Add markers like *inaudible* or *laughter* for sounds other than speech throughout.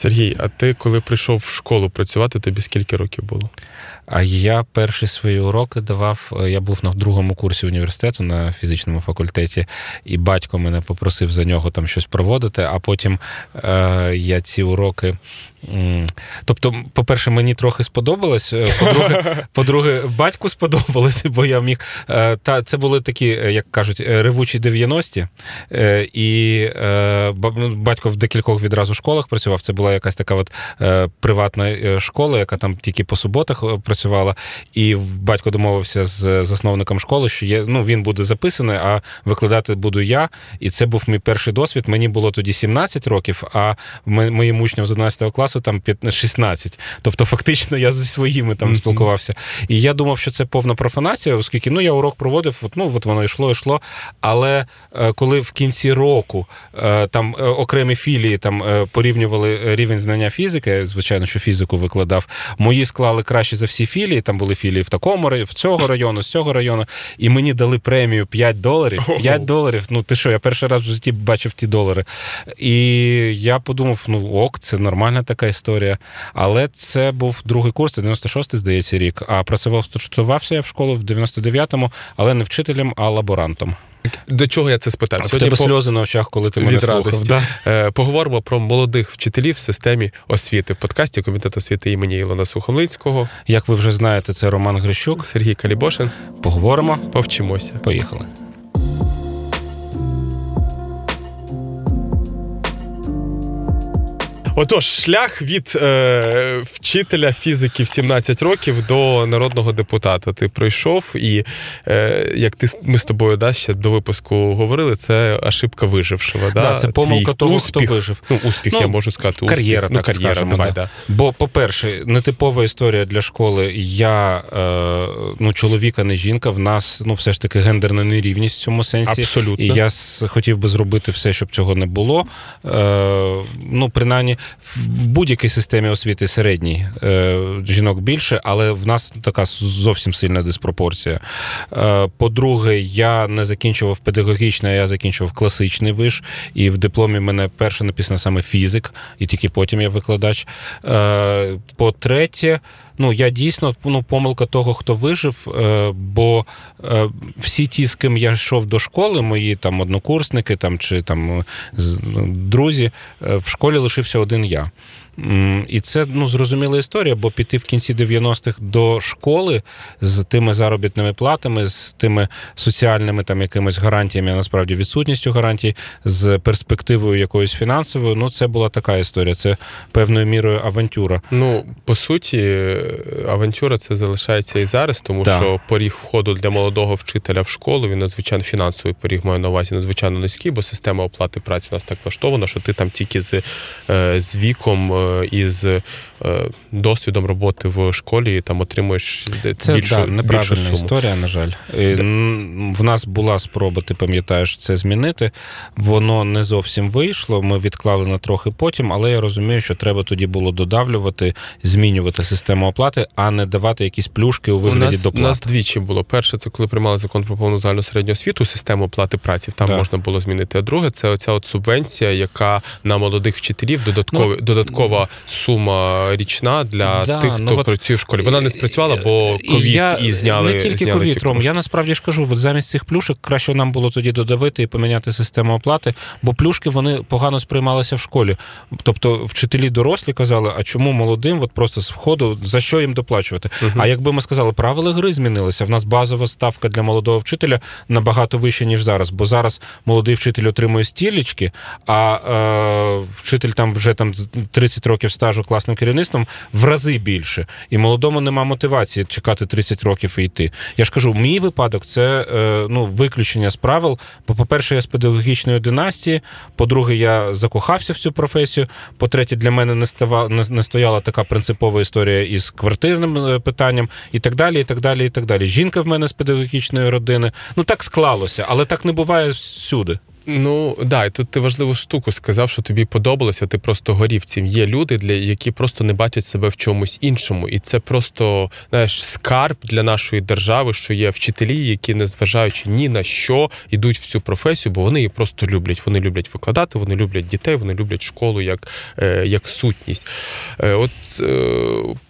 Сергій, а ти коли прийшов в школу працювати, тобі скільки років було? А я перші свої уроки давав. е, Я був на другому курсі університету на фізичному факультеті, і батько мене попросив за нього там щось проводити. А потім е, я ці уроки. Тобто, по-перше, мені трохи сподобалось. е, По-друге, *laughs* по-друге, батьку сподобалось, бо я міг. е, Та це були такі, е, як кажуть, ревучі 90-ті. Е, І ну, батько в декількох відразу школах працював. Це була якась така от приватна школа, яка там тільки по суботах працювала. І батько домовився з засновником школи, що є, ну, він буде записаний, а викладати буду я. І це був мій перший досвід. Мені було тоді 17 років, а мо- моїм учням з 11 класу там 16. Тобто, фактично, я зі своїми там Мгм. спілкувався. І я думав, що це повна профанація, оскільки ну, я урок проводив, от, ну, от воно йшло, йшло. Але е, коли в кінці року е, там е, окремі філії там е, порівнювали рівень знання фізики, звичайно, що фізику викладав, мої склали краще за всі філії. Там були філії в такому районі, в цього району, з цього району. І мені дали премію 5 доларів. 5 доларів. Ну ти що, я перший раз в житті бачив ті долари. І я подумав: ну ок, це нормальна така історія. Але це був другий курс, це 96-й, здається, рік. А працевлаштувався я в школу в 99-му, але не вчителем, а лаборантом. До чого я це спитав? В тебе по- сльози на очах, коли ти мене від слухав. радості. Да? Е, Поговоримо про молодих вчителів в системі освіти в подкасті Комітету освіти імені Ілона Сухомлинського, Як ви вже знаєте, це Роман Грищук. Сергій Калібошин. Поговоримо. Повчимося. Поїхали. Отож, шлях від е, вчителя фізики в 17 років до народного депутата. Ти пройшов, і е, як ти ми з тобою да, ще до випуску говорили, це ошибка вижившого. Да? Да, це помилка Твій того, успіх, хто вижив. Ну, успіх, Ну, я можу сказати. Кар'єра, успіх. так ну, кар'єра, скажемо. давай, да. да. Бо, по-перше, нетипова історія для школи. Я е, ну, чоловіка, не жінка. В нас ну, все ж таки гендерна нерівність в цьому сенсі. Абсолютно. І я хотів би зробити все, щоб цього не було. Е, ну, принаймні, в будь-якій системі освіти середній е, жінок більше, але в нас така зовсім сильна диспропорція. Е, по-друге, я не закінчував педагогічний, а я закінчував класичний виш, і в дипломі мене перше написано саме фізик, і тільки потім я викладач. Е, по-третє, Ну, я дійсно ну, помилка того, хто вижив, бо всі ті, з ким я йшов до школи, мої там однокурсники там, чи там ну, друзі, в школі лишився один я. І це ну, зрозуміла історія, бо піти в кінці 90-х до школи з тими заробітними платами, з тими соціальними там якимись гарантіями, а насправді відсутністю гарантій, з перспективою якоюсь фінансовою. Ну, це була така історія. Це певною мірою авантюра. Ну, по суті, авантюра це залишається і зараз, тому Так. що поріг входу для молодого вчителя в школу, він надзвичайно фінансовий поріг маю на увазі, надзвичайно низький, бо система оплати праці у нас так влаштована, що ти там тільки з, е, з віком е, і з е, досвідом роботи в школі там отримуєш Це більшу, да, більшу неправильна суму. історія, на жаль. І, м, В нас була спроба, ти пам'ятаєш, це змінити. Воно не зовсім вийшло. Ми відклали на трохи потім, але я розумію, що треба тоді було додавлювати, змінювати систему оплати, а не давати якісь плюшки у У вигляді нас, у нас двічі було. Перше, це коли приймали закон про повну загальну середню освіту, систему оплати праці, там Так. можна було змінити. А друге, це оця от субвенція, яка на молодих вчителів додаткові, додаткова сума річна для Да, тих, ну хто от, працює в школі. Вона не спрацювала, бо ковід я, і зняли не тільки ковід, Ром. Я насправді ж кажу, от замість цих плюшок краще нам було тоді додавити і поміняти систему оплати, бо плюшки вони погано сприймалися в школі. Тобто вчителі дорослі казали, а чому молодим, от просто з входу, за що їм доплачувати? А якби ми сказали, правила гри змінилися. В нас базова ставка для молодого вчителя набагато вища, ніж зараз. Бо зараз молодий вчитель отримує стілечки, а е, вчитель там вже там з 30 років стажу класним керівництвом в рази більше. І молодому нема мотивації чекати 30 років і йти. Я ж кажу, мій випадок це е, ну, виключення з правил. Бо, по-перше, я з педагогічної династії. По-друге, я закохався в цю професію. По-третє, для мене не става не, стояла така принципова історія із квартирним е, питанням, і так далі, і так далі, і так далі. Жінка в мене з педагогічної родини. Ну так склалося, але так не буває всюди. Ну да, і тут ти важливу штуку сказав, що тобі подобалося, ти просто горів цим. Є люди, для які просто не бачать себе в чомусь іншому, і це просто знаєш скарб для нашої держави, що є вчителі, які незважаючи ні на що йдуть в цю професію, бо вони її просто люблять. Вони люблять викладати, вони люблять дітей, вони люблять школу як е, як сутність. Е, От е,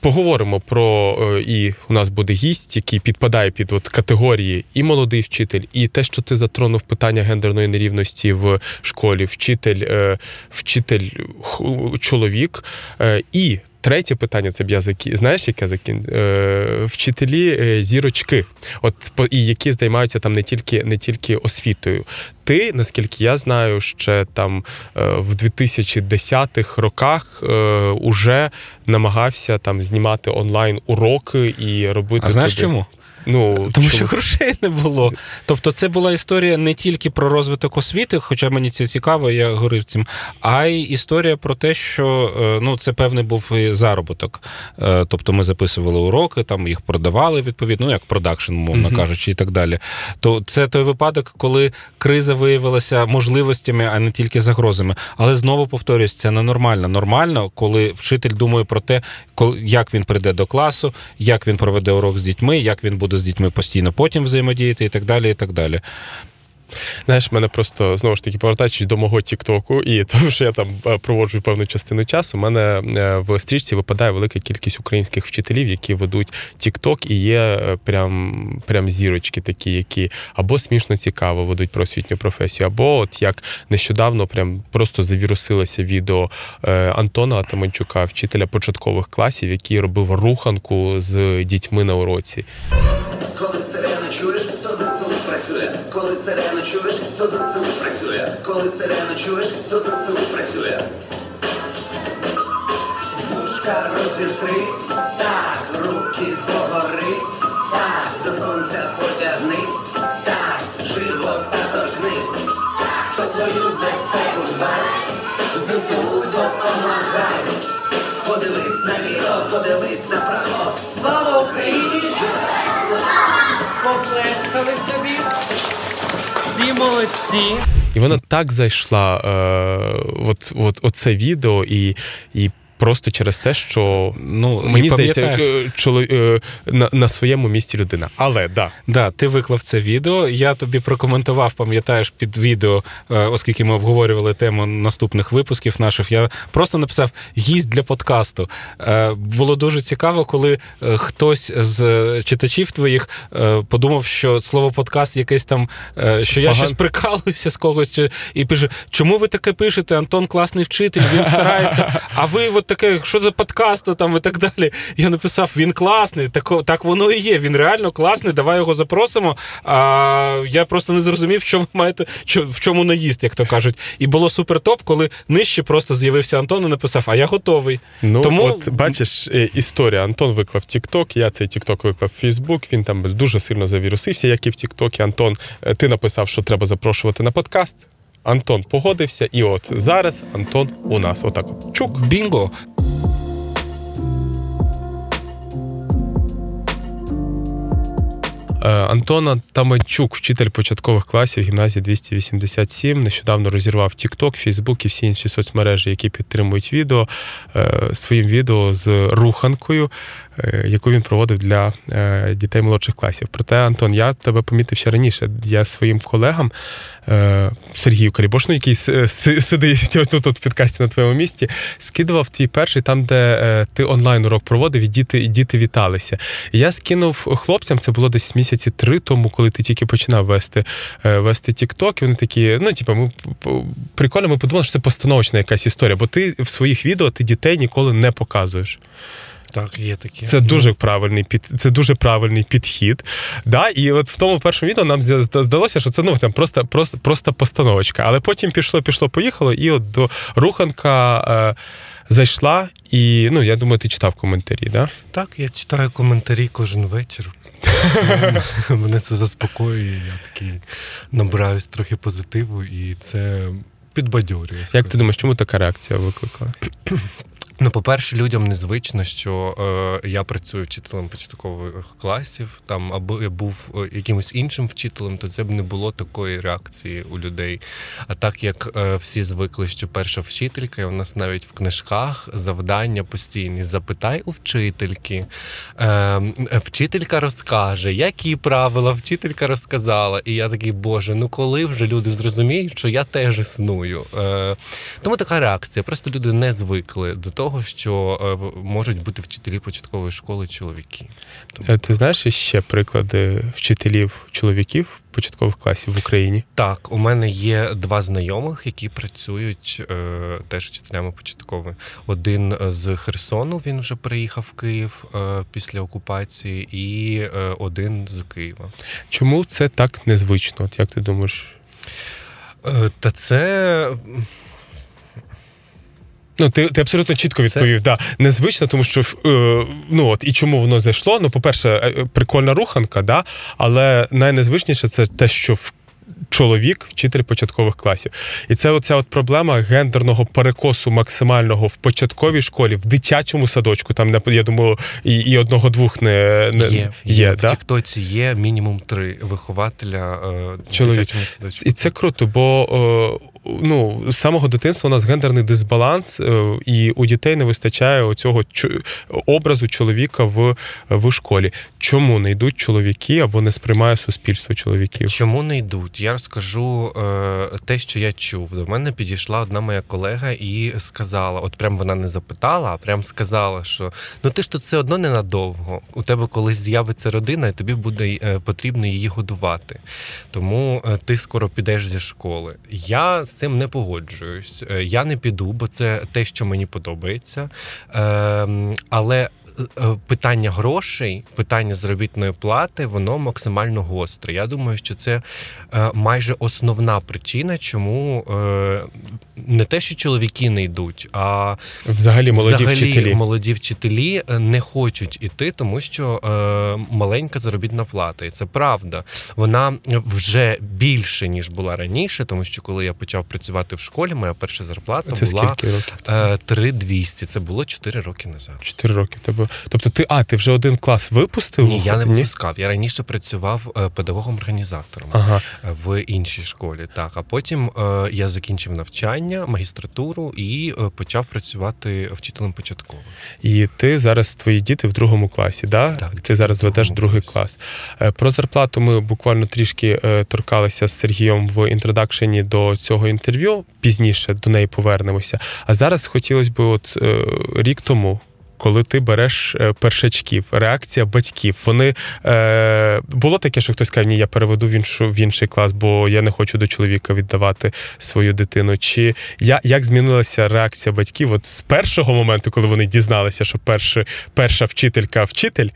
поговоримо про і у нас буде гість, який підпадає під от категорії і молодий вчитель, і те, що ти затронув питання гендерної нерівності в школі, вчитель, е, вчитель ху- чоловік. Е, І третє питання це б я закі... знаєш, яке закін... Е, Вчителі е, зірочки, от і які займаються там не тільки не тільки освітою. Ти, наскільки я знаю, ще там е, в 2010-х роках е, уже намагався там знімати онлайн уроки і робити. А знаєш туди- чому? Ну Тому що грошей не було. Тобто, це була історія не тільки про розвиток освіти, хоча мені це цікаво, я говорив цим, а й історія про те, що е, ну це певний був і заробіток. Е, Тобто ми записували уроки, там їх продавали відповідно, ну як продакшн, мовно Мгм. кажучи, і так далі. То це той випадок, коли криза виявилася можливостями, а не тільки загрозами. Але знову повторюсь, це ненормально. Нормально, коли вчитель думає про те, як він прийде до класу, як він проведе урок з дітьми, як він буде з дітьми постійно потім взаємодіяти і так далі. і так далі. Знаєш, мене просто знову ж таки повертаючись до мого Тіктоку, і *laughs* тому, що я там е, проводжу певну частину часу. У мене е, в стрічці випадає велика кількість українських вчителів, які ведуть Тікток, і є е, прям, прям зірочки такі, які або смішно цікаво ведуть про освітню професію, або от як нещодавно прям просто завірусилося відео Антона Атаманчука, вчителя початкових класів, який робив руханку з дітьми на уроці. Чуєш, то ЗСУ працює. Коли сирену чуєш, то ЗСУ працює. Коли сирену чуєш, то ЗСУ працює. Вушка розітри, так, руки догори, так, до сонця потягнись, так, живота торкнись, так, про свою безпеку дбай, ЗСУ допомагай. Подивись наліво, подивись направо. Слава Україні! Поплескали собі. Всі молодці. І вона так зайшла, е, от, от, оце відео, і, і просто через те, що Ну, мені здається, е, чоло, е, на, на своєму місці людина. Але да. Да, ти виклав це відео. Я тобі прокоментував, пам'ятаєш, під відео, е, оскільки ми обговорювали тему наступних випусків наших. Я просто написав гість для подкасту. Було дуже цікаво, коли хтось з читачів твоїх подумав, що слово подкаст якесь там, що я Поган- щось прикалуюся з когось, і пише: чому ви таке пишете? Антон класний вчитель, він старається. А ви от таке, що за подкаст там і так далі. Я написав: він класний, так, так воно і є. Він реально класний. Давай його запросимо. А я просто не зрозумів, що ви маєте, що, в чому наїзд, як то кажуть. І було супер топ, коли нижче просто з'явився Антон і написав: А я готовий. Ну, Тому от бачиш, е, історія. Антон виклав TikTok, я цей TikTok виклав в Facebook, він там дуже сильно завірусився, як і в TikTok. Антон, е, ти написав, що треба запрошувати на подкаст. Антон погодився, і от зараз Антон у нас. Отак от чук. бінго. Е, Антона Таманчук, вчитель початкових класів гімназії 287, нещодавно розірвав TikTok, Facebook і всі інші соцмережі, які підтримують відео е, своїм відео з руханкою, яку він проводив для е, дітей молодших класів. Проте, Антон, я тебе помітив ще раніше. Я своїм колегам е, Сергію Карібошну, який сидить *laughs* тут в підкасті на твоєму місці, скидував твій перший там, де е, ти онлайн урок проводив, і діти, і діти віталися. Я скинув хлопцям, це було десь місяці три тому, коли ти тільки починав вести, е, вести і вони такі, ну, типу, ми прикольно, ми подумали, що це постановочна якась історія, бо ти в своїх відео ти дітей ніколи не показуєш. Так, є такі. Це дуже правильний під це дуже правильний підхід. Да? І от в тому першому відео нам зда- зда- здалося, що це ну там просто, просто, просто постановочка. Але потім пішло, пішло, поїхало, і от до руханка е, зайшла. І ну я думаю, ти читав коментарі, да? Так, я читаю коментарі кожен вечір. *laughs* Мене це заспокоює, я такий набираюсь трохи позитиву, і це підбадьорює. Як ти думаєш, чому така реакція викликала? *clears throat* Ну, по-перше, людям незвично, що е, я працюю вчителем початкових класів, там, або я був е, якимось іншим вчителем, то це б не було такої реакції у людей. А так як е, всі звикли, що перша вчителька, і у нас навіть в книжках завдання постійні. Запитай у вчительки. Е, вчителька розкаже, які правила вчителька розказала. І я такий, боже, ну коли вже люди зрозуміють, що я теж існую. Е, тому така реакція. Просто люди не звикли до того, що е, можуть бути вчителі початкової школи чоловіки. Е, Ти знаєш ще приклади вчителів чоловіків початкових класів в Україні? Так, у мене є два знайомих, які працюють е, теж вчителями початкової. Один е, з Херсону, він вже приїхав в Київ е, після окупації, і е, один з Києва. Чому це так незвично? От як ти думаєш? Е, та це Ну, ти, ти абсолютно чітко відповів. Да. Незвично, тому що е, ну от і чому воно зайшло. Ну, по-перше, е, прикольна руханка, да, але найнезвичніше це те, що в чоловік вчитель початкових класів. І це оця от проблема гендерного перекосу максимального в початковій школі, в дитячому садочку. Там я думаю, і, і одного-двох не, не є. є в да? Тіктоці є мінімум три вихователя е, в дитячому садочку. І це круто, бо е, ну, з самого дитинства у нас гендерний дисбаланс, е, і у дітей не вистачає оцього образу чоловіка в, в школі. Чому не йдуть чоловіки або не сприймає суспільство чоловіків? Чому не йдуть? Я розкажу е, те, що я чув. До мене підійшла одна моя колега і сказала: от прям вона не запитала, а прям сказала, що ну ти ж тут все одно ненадовго. У тебе колись з'явиться родина, і тобі буде е, потрібно її годувати. Тому ти скоро підеш зі школи. Я з цим не погоджуюсь. Е, я не піду, бо це те, що мені подобається. Е, але питання грошей, питання заробітної плати, воно максимально гостре. Я думаю, що це е, майже основна причина, чому е, не те, що чоловіки не йдуть, а Взагалі молоді взагалі вчителі. молоді вчителі е, не хочуть іти, тому що е, маленька заробітна плата, і це правда. Вона вже більше ніж була раніше, тому що коли я почав працювати в школі, моя перша зарплата Це була скільки років? е, 3200. Це було 4 роки назад. Чотири роки. Тебе. Тобто ти, а, ти вже один клас випустив? Ні, я не випускав. Я раніше працював е, педагогом-організатором Ага. е, в іншій школі. Так, а потім е, я закінчив навчання, магістратуру і почав працювати вчителем початковим. І ти зараз твої діти в другому класі, да? Так, ти зараз ведеш другий клас. Е, Про зарплату ми буквально трішки торкалися з Сергієм в інтродакшені до цього інтерв'ю. Пізніше до неї повернемося. А зараз хотілося б, от рік тому. Коли ти береш е, першачків, реакція батьків, вони е, було таке, що хтось каже, ні, я переведу в іншу в інший клас, бо я не хочу до чоловіка віддавати свою дитину. Чи я як змінилася реакція батьків? От з першого моменту, коли вони дізналися, що перша, перша вчителька вчитель,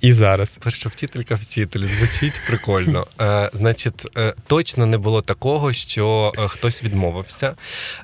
і зараз. Перша вчителька вчитель звучить прикольно. Е, значить, е, точно не було такого, що е, хтось відмовився.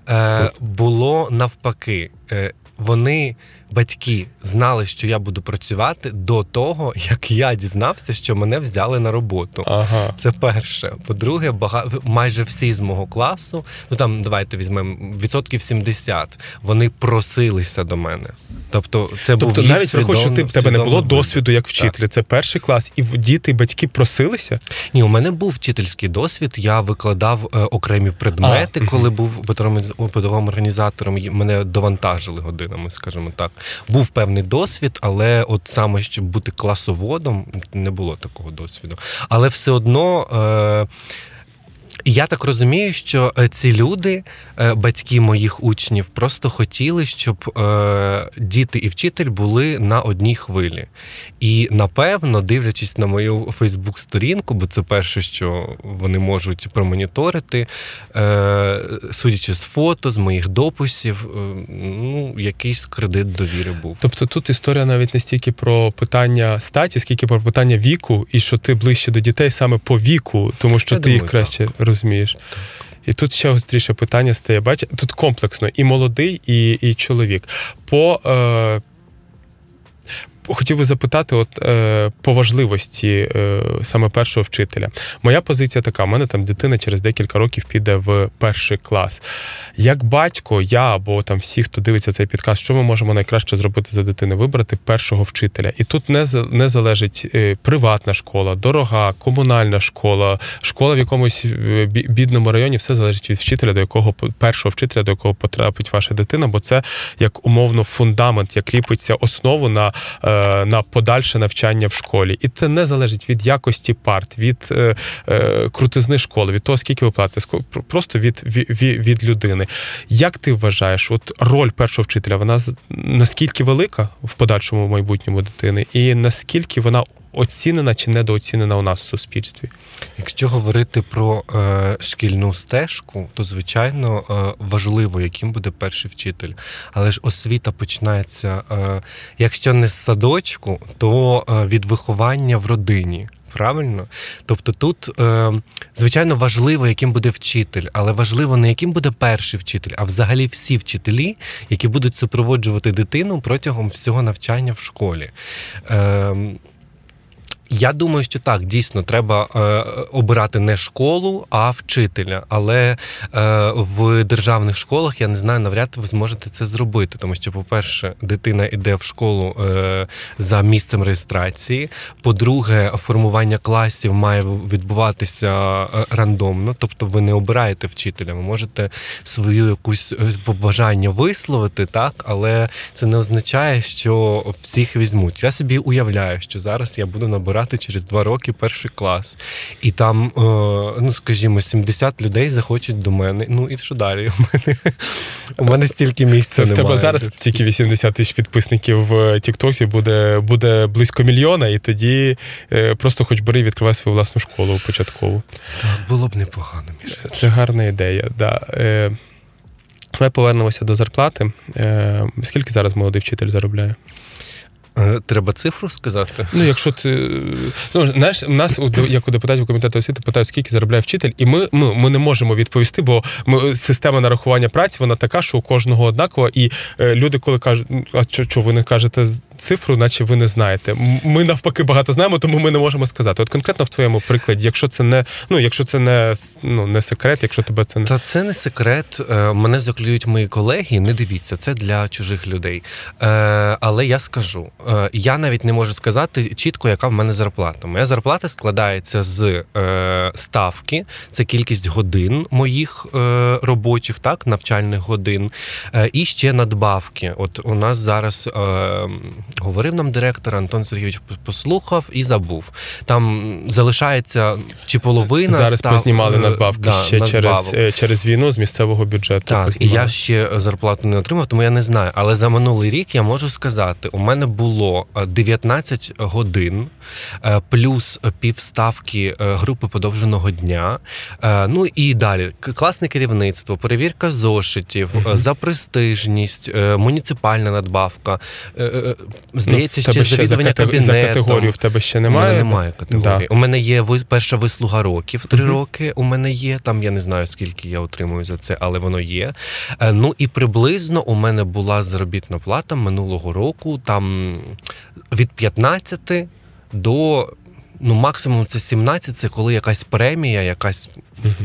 Е, було навпаки. Е, вони, батьки, знали, що я буду працювати до того, як я дізнався, що мене взяли на роботу. Ага. Це перше. По-друге, бага... майже всі з мого класу, ну там давайте візьмемо відсотків 70, вони просилися до мене. Тобто, це був Тобто, їх навіть враховуючи, що ти в тебе не було вибір. досвіду як вчителя, це перший клас, і діти, батьки просилися. Ні, у мене був вчительський досвід. Я викладав е, окремі предмети, А, коли був педагогом- організатором. Мене довантажили годинами, скажімо так. Був певний досвід, але от саме щоб бути класоводом, не було такого досвіду. Але все одно. Е, я так розумію, що е, ці люди, е, батьки моїх учнів, просто хотіли, щоб е, діти і вчитель були на одній хвилі. І напевно, дивлячись на мою Фейсбук-сторінку, бо це перше, що вони можуть промоніторити, судячи з фото, з моїх дописів, ну, якийсь кредит довіри був. Тобто тут історія навіть не стільки про питання статі, скільки про питання віку, і що ти ближче до дітей саме по віку, тому що Я ти їх краще розумієш. І тут ще гостріше питання стає. Бач, тут комплексно і молодий, і, і чоловік. По, е, хотів би запитати, от е, по важливості е, саме першого вчителя. Моя позиція така: у мене там дитина через декілька років піде в перший клас. Як батько, я або там всі, хто дивиться цей підкаст, що ми можемо найкраще зробити за дитини? Вибрати першого вчителя. І тут не, не залежить е, приватна школа, дорога, комунальна школа, школа в якомусь е, бідному районі, все залежить від вчителя, до якого першого вчителя, до якого потрапить ваша дитина, бо це як умовно фундамент, як кріпиться основу на, е, на подальше навчання в школі. І це не залежить від якості парт, від е, е, крутизни школи, від того, скільки ви платите, просто від, від, від людини. Як ти вважаєш, от роль першого вчителя, вона наскільки велика в подальшому майбутньому дитини, і наскільки вона оцінена чи недооцінена у нас в суспільстві? Якщо говорити про е, шкільну стежку, то звичайно е, важливо, яким буде перший вчитель. Але ж освіта починається, е, якщо не з садочку, то е, від виховання в родині. Правильно? Тобто тут, е, звичайно, важливо, яким буде вчитель, але важливо не яким буде перший вчитель, а взагалі всі вчителі, які будуть супроводжувати дитину протягом всього навчання в школі. Е, я думаю, що так, дійсно, треба е, обирати не школу, а вчителя. Але е, в державних школах я не знаю, навряд ви зможете це зробити. Тому що, по-перше, дитина йде в школу е, за місцем реєстрації. По-друге, формування класів має відбуватися е, рандомно, тобто ви не обираєте вчителя. Ви можете свою якусь е, побажання висловити, так, але це не означає, що всіх візьмуть. Я собі уявляю, що зараз я буду набирати через два роки перший клас, і там, е, ну скажімо, 70 людей захочуть до мене. Ну і що далі? У мене, у мене стільки місця Це в тебе зараз тільки 80 тисяч підписників в Тіктокі буде, буде близько мільйона, і тоді е, просто хоч бери і відкривай свою власну школу початкову. Так, було б непогано. Міша. Це гарна ідея. Да. Е, Давай повернемося до зарплати. Е, скільки зараз молодий вчитель заробляє? Е, Треба цифру сказати. Ну, якщо ти. Ну, знаєш, у нас, як у депутатів комітету освіти, питають, скільки заробляє вчитель, і ми, ми, ми не можемо відповісти, бо ми, система нарахування праці вона така, що у кожного однакова, і е, люди, коли кажуть, «Ну, а що, що ви не кажете цифру, наче ви не знаєте. Ми навпаки багато знаємо, тому ми не можемо сказати. От конкретно в твоєму прикладі, якщо це не ну, якщо це не, ну, не секрет, якщо тебе це не. Та це не секрет. Е, Мене заклюють мої колеги. Не дивіться, це для чужих людей. Е, Але я скажу: я навіть не можу сказати чітко, яка в мене зарплата. Моя зарплата складається з е, ставки, це кількість годин моїх е, робочих, так, навчальних годин, е, і ще надбавки. От у нас зараз е, говорив нам директор Антон Сергійович, послухав і забув. Там залишається чи половина Зараз став- познімали е, надбавки да, ще через, надбавок. е, через війну з місцевого бюджету. Так, і я ще зарплату не отримав, тому я не знаю. Але за минулий рік я можу сказати: у мене було е, 19 годин, е, плюс півставки е, групи подовженого дня. Е, Ну і далі класне керівництво, перевірка зошитів, е, за престижність, е, муніципальна надбавка. е, е, Здається, Ну, ще за, завідування катего- кабінетом. за категорію в тебе ще немає. У мене немає категорії. Да. У мене є перша вислуга років, три роки. У мене є. Там я не знаю, скільки я отримую за це, але воно є. Е, Ну і приблизно у мене була заробітна плата минулого року, там від 15 до. Ну, максимум це 17, це коли якась премія, якась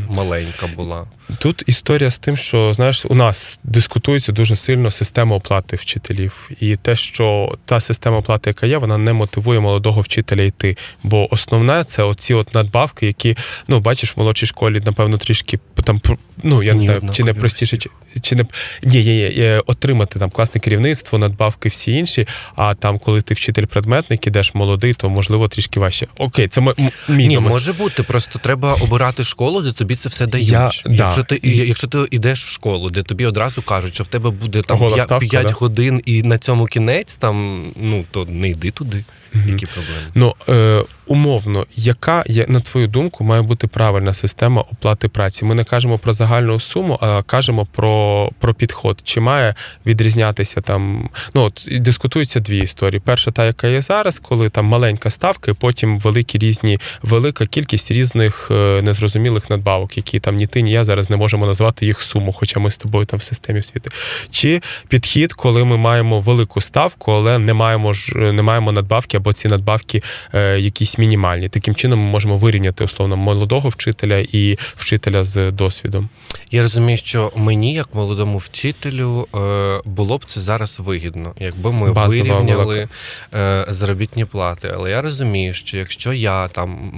маленька була. Тут історія з тим, що знаєш, у нас дискутується дуже сильно система оплати вчителів, і те, що та система оплати, яка є, вона не мотивує молодого вчителя йти. Бо основне це оці от надбавки, які ну бачиш в молодшій школі, напевно, трішки там ну я не Ні, знаю, чи не простіше, чи, чи не є, є, є, є отримати там класне керівництво, надбавки всі інші. А там, коли ти вчитель-предметник, ідеш молодий, то можливо трішки важче. Окей, це м- мій Ні, домис- може бути. Просто треба обирати школу, де тобі це все дають. Я- якщо ти ти якщо ти йдеш в школу, де тобі одразу кажуть, що в тебе буде там 5, ставка, да? годин і на цьому кінець, там ну то не йди туди. Які проблеми? Ну е, умовно, яка на твою думку має бути правильна система оплати праці? Ми не кажемо про загальну суму, а кажемо про, про підход. Чи має відрізнятися там? Ну от дискутуються дві історії. Перша, та яка є зараз, коли там маленька ставка, і потім великі різні, велика кількість різних е, незрозумілих надбавок, які там ні ти, ні я зараз не можемо назвати їх суму, хоча ми з тобою там в системі освіти. Чи підхід, коли ми маємо велику ставку, але не маємо ж не маємо надбавки або ці надбавки е, якісь мінімальні. Таким чином ми можемо вирівняти условно молодого вчителя і вчителя з досвідом. Я розумію, що мені, як молодому вчителю, е, було б це зараз вигідно, якби ми Базова вирівняли е, заробітні плати. Але я розумію, що якщо я там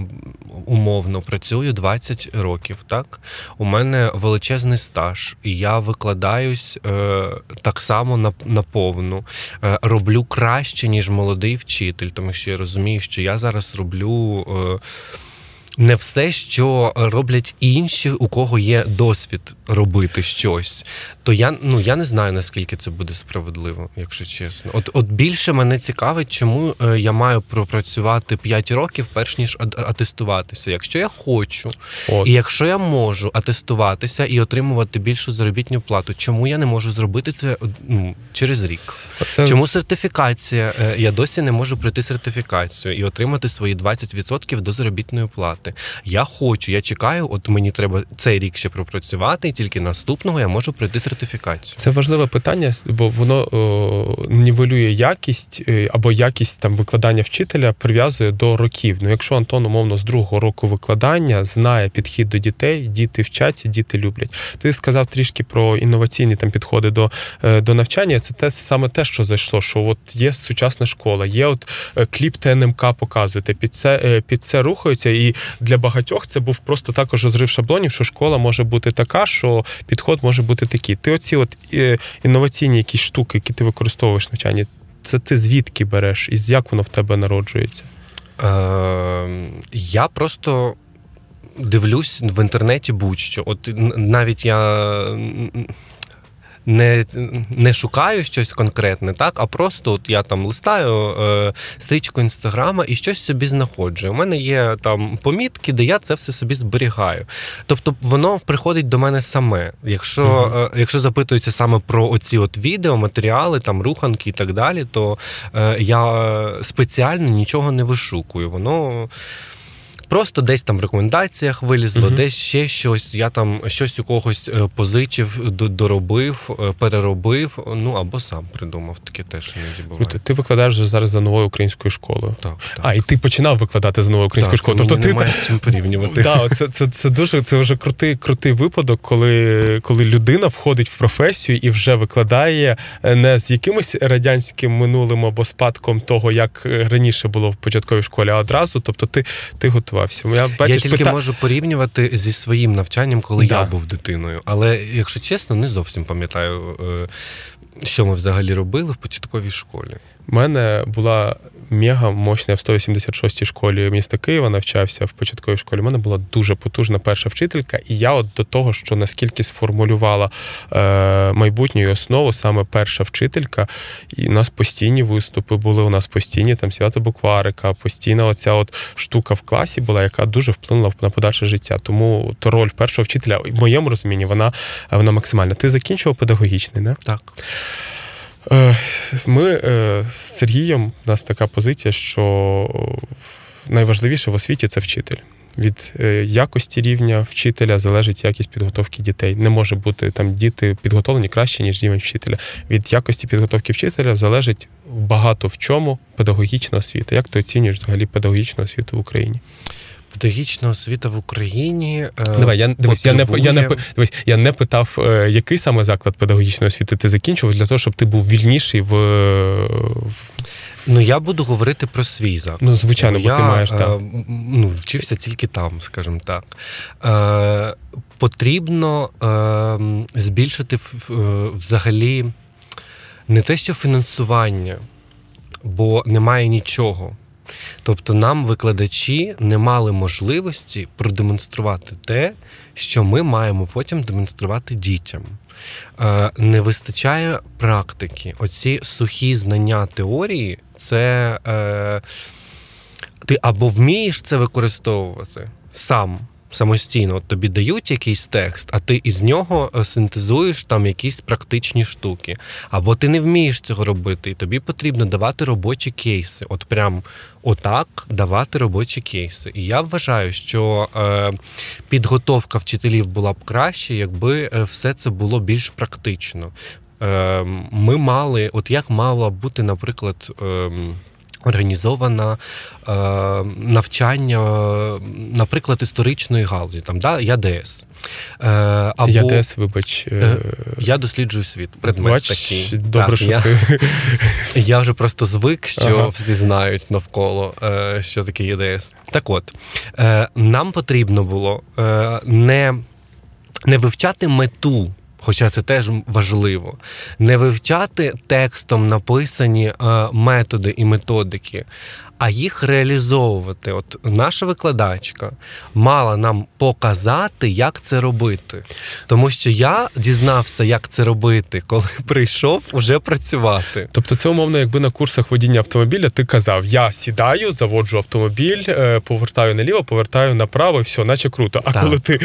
умовно працюю 20 років, так у мене величезний стаж, і я викладаюсь е, так само на, на повну, е, роблю краще, ніж молодий вчитель, тому що я розумію, що я зараз роблю. Е, не все, що роблять інші, у кого є досвід робити щось. То я ну я не знаю наскільки це буде справедливо, якщо чесно. От от більше мене цікавить, чому е, я маю пропрацювати 5 років, перш ніж ат- атестуватися. Якщо я хочу, От. і якщо я можу атестуватися і отримувати більшу заробітну плату, чому я не можу зробити це ну, через рік? Це Чому сертифікація? Е, Я досі не можу пройти сертифікацію і отримати свої 20% до заробітної плати. Я хочу, я чекаю, от мені треба цей рік ще пропрацювати, і тільки наступного я можу пройти сертифікацію. Це важливе питання, бо воно о, нівелює якість е, або якість там викладання вчителя прив'язує до років. Ну, якщо Антон, умовно, з другого року викладання знає підхід до дітей, діти вчаться, діти люблять. Ти сказав трішки про інноваційні там підходи до, е, до навчання. Це те саме те, що зайшло. Що от є сучасна школа, є от е, кліп ТНМК показуєте, під це під це рухаються. І для багатьох це був просто також розрив шаблонів, що школа може бути така, що підход може бути такий. Ти оці от е, інноваційні якісь штуки, які ти використовуєш в навчанні, це ти звідки береш, і як воно в тебе народжується? Е, я просто дивлюсь в інтернеті будь-що. От навіть я. Не, не шукаю щось конкретне, так, а просто от я там листаю е, стрічку інстаграма і щось собі знаходжу. У мене є там помітки, де я це все собі зберігаю. Тобто воно приходить до мене саме. Якщо, е, якщо запитується саме про оці от відео, матеріали, там руханки і так далі, то е, я спеціально нічого не вишукую. Воно. Просто десь там в рекомендаціях вилізло, Мгм. десь ще щось. Я там щось у когось е, позичив, доробив, е, переробив. Ну або сам придумав. Таке теж іноді буває. Ти, ти викладаєш вже зараз за новою українською школою. Так, так. А, і ти починав викладати за новою українською так, школою. Тобто ти немає з чим порівнювати. Да, це, це, це дуже це вже крутий, крутий випадок, коли, коли людина входить в професію і вже викладає е, не з якимось радянським минулим або спадком того, як раніше було в початковій школі, а одразу. Тобто ти, ти готувався. Я, Я бачиш, тільки пита- можу порівнювати зі своїм навчанням, коли Да. я був дитиною. Але, якщо чесно, не зовсім пам'ятаю, е, що ми взагалі робили в початковій школі. У мене була мега мощна я в 186-й школі міста Києва навчався в початковій школі. У мене була дуже потужна перша вчителька, і я от до того, що наскільки сформулювала е, майбутню основу, саме перша вчителька, і у нас постійні виступи були, у нас постійні там свято букварика, постійна оця от штука в класі була, яка дуже вплинула на подальше життя. Тому то роль першого вчителя, в моєму розумінні, вона, вона максимальна. Ти закінчував педагогічний, не? Так. Е, Ми е, з Сергієм, у нас така позиція, що найважливіше в освіті це вчитель. Від е, якості рівня вчителя залежить якість підготовки дітей. Не може бути там діти підготовлені краще, ніж рівень вчителя. Від якості підготовки вчителя залежить багато в чому педагогічна освіта. Як ти оцінюєш взагалі педагогічну освіту в Україні? Педагогічна освіта в Україні. е, Давай, я дивись, я не я не дивись, я не питав, е, який саме заклад педагогічної освіти ти закінчував для того, щоб ти був вільніший в, Ну, я буду говорити про свій заклад. Ну, звичайно, бо я, ти маєш, е, так. ну, вчився тільки там, скажімо так. Е, потрібно е, збільшити взагалі не те, що фінансування, бо немає нічого. Тобто нам викладачі не мали можливості продемонструвати те, що ми маємо потім демонструвати дітям. Е, не вистачає практики. Оці сухі знання теорії, це е, ти або вмієш це використовувати сам. Самостійно. От тобі дають якийсь текст, а ти із нього е, синтезуєш там якісь практичні штуки. Або ти не вмієш цього робити, і тобі потрібно давати робочі кейси. От прям отак давати робочі кейси. І я вважаю, що е, підготовка вчителів була б краще, якби е, все це було більш практично. Е, ми мали, от як мала бути, наприклад. Е, Організована е, навчання, наприклад, історичної галузі, там да, ЯДС. Е, або Я вибач. е, Е, я досліджую світ. Предмет Бач, такий. добре, Так, що я, ти. *laughs* я вже просто звик, що Ага. всі знають навколо, е, що таке ЄДС. Так от, е, нам потрібно було е, не, не вивчати мету. Хоча це теж важливо, не вивчати текстом написані е, методи і методики, а їх реалізовувати. От наша викладачка мала нам показати, як це робити. Тому що я дізнався, як це робити, коли *laughs* прийшов уже працювати. Тобто, це умовно, якби на курсах водіння автомобіля ти казав: я сідаю, заводжу автомобіль, е, повертаю наліво, повертаю направо, і все, наче круто. А Так. коли ти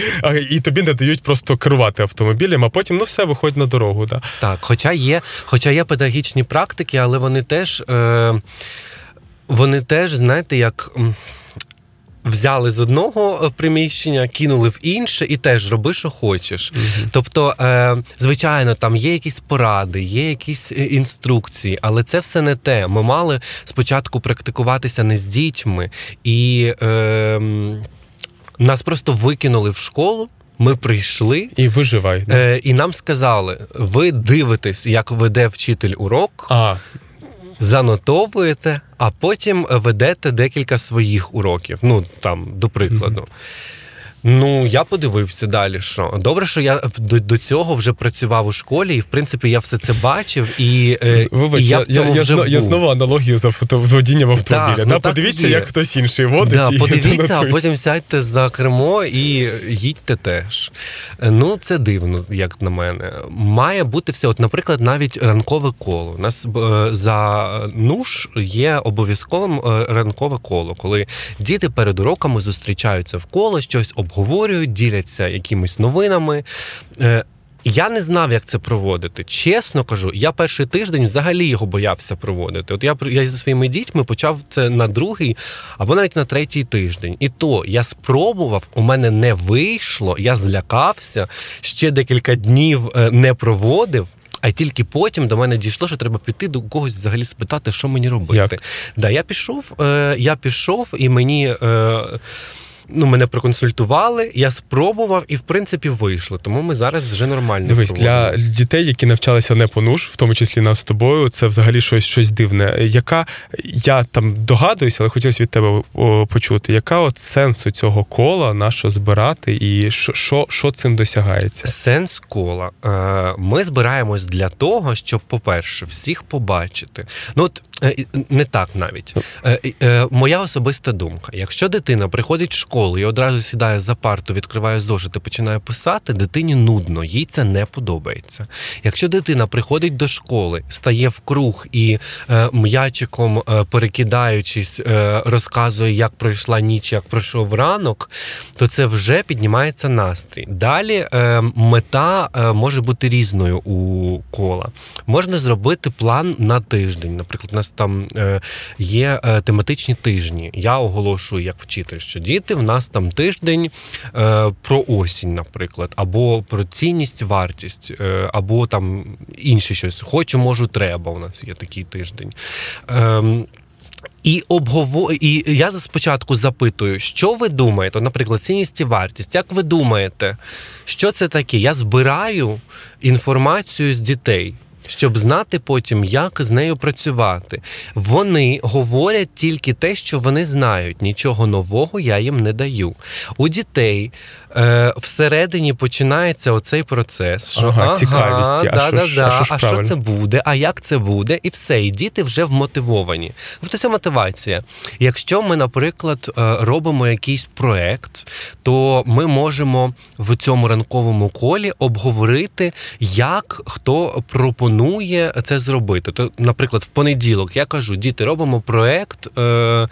і тобі не дають просто керувати автомобілем, а потім ну все виходь на дорогу. Да. Так, хоча є, хоча є педагогічні практики, але вони теж, е, вони теж, знаєте, як. Взяли з одного е, приміщення, кинули в інше і теж роби, що хочеш. Тобто, е, звичайно, там є якісь поради, є якісь е, інструкції, але це все не те. Ми мали спочатку практикуватися не з дітьми, і е, нас просто викинули в школу. Ми прийшли, І виживай. Да. Е, і нам сказали: ви дивитесь, як веде вчитель урок, А, занотовуєте, а потім ведете декілька своїх уроків. Ну там, до прикладу. Ну, я подивився далі. що Добре, що я до, до цього вже працював у школі, і в принципі я все це бачив, і, е, вибач, і я, я, я, вже я був. знову аналогію за фото з водінням автомобіля. Так, да, ну так подивіться, є. як хтось інший водить. Да, і подивіться, а потім сядьте за кермо і їдьте теж. Ну, це дивно, як на мене. Має бути все. От, наприклад, навіть ранкове коло. У нас е, за НУШ є обов'язковим е, ранкове коло, коли діти перед уроками зустрічаються в коло, щось обговорюють, діляться якимись новинами. Е, Я не знав, як це проводити. Чесно кажу, я перший тиждень взагалі його боявся проводити. От я я зі своїми дітьми почав це на другий або навіть на третій тиждень. І то я спробував, у мене не вийшло, я злякався, ще декілька днів е, не проводив. А тільки потім до мене дійшло, що треба піти до когось взагалі спитати, що мені робити. Як? Да, я пішов, е, я пішов, і мені. Е, Ну, мене проконсультували, я спробував і в принципі вийшло. Тому ми зараз вже нормально. Дивись, проводимо. для дітей, які навчалися не по НУШ, в тому числі нас з тобою, це взагалі щось, щось дивне. Яка я там догадуюся, але хотілося від тебе почути, яка от сенсу цього кола, на що збирати, і що, що, що цим досягається? Сенс кола. Е, Ми збираємось для того, щоб, по-перше, всіх побачити. Ну от не так навіть. Е, е, Моя особиста думка: якщо дитина приходить в школу і одразу сідає за парту, відкриває зошит і починає писати, дитині нудно, їй це не подобається. Якщо дитина приходить до школи, стає в круг і е, м'ячиком е, перекидаючись, е, розказує, як пройшла ніч, як пройшов ранок, то це вже піднімається настрій. Далі е, мета е, може бути різною у кола. Можна зробити план на тиждень. Наприклад, у нас там е, є е, тематичні тижні. Я оголошую як вчитель, що діти в нас там тиждень е, про осінь, наприклад, або про цінність, вартість, або там інше щось. Хочу, можу, треба. У нас є такий тиждень. Ем, і обгово... і я спочатку запитую, що ви думаєте, наприклад, цінність і вартість. Як ви думаєте, що це таке? Я збираю інформацію з дітей. Щоб знати потім, як з нею працювати. Вони говорять тільки те, що вони знають. Нічого нового я їм не даю. У дітей е, всередині починається оцей процес. Що, Ага, цікавість. А да, що да, да, а що а що це буде, а як це буде, і все. І діти вже вмотивовані. Тобто це мотивація. Якщо ми, наприклад, е, робимо якийсь проект, то ми можемо в цьому ранковому колі обговорити, як хто пропонує це зробити. То, наприклад, в понеділок я кажу: діти, робимо проект е, е,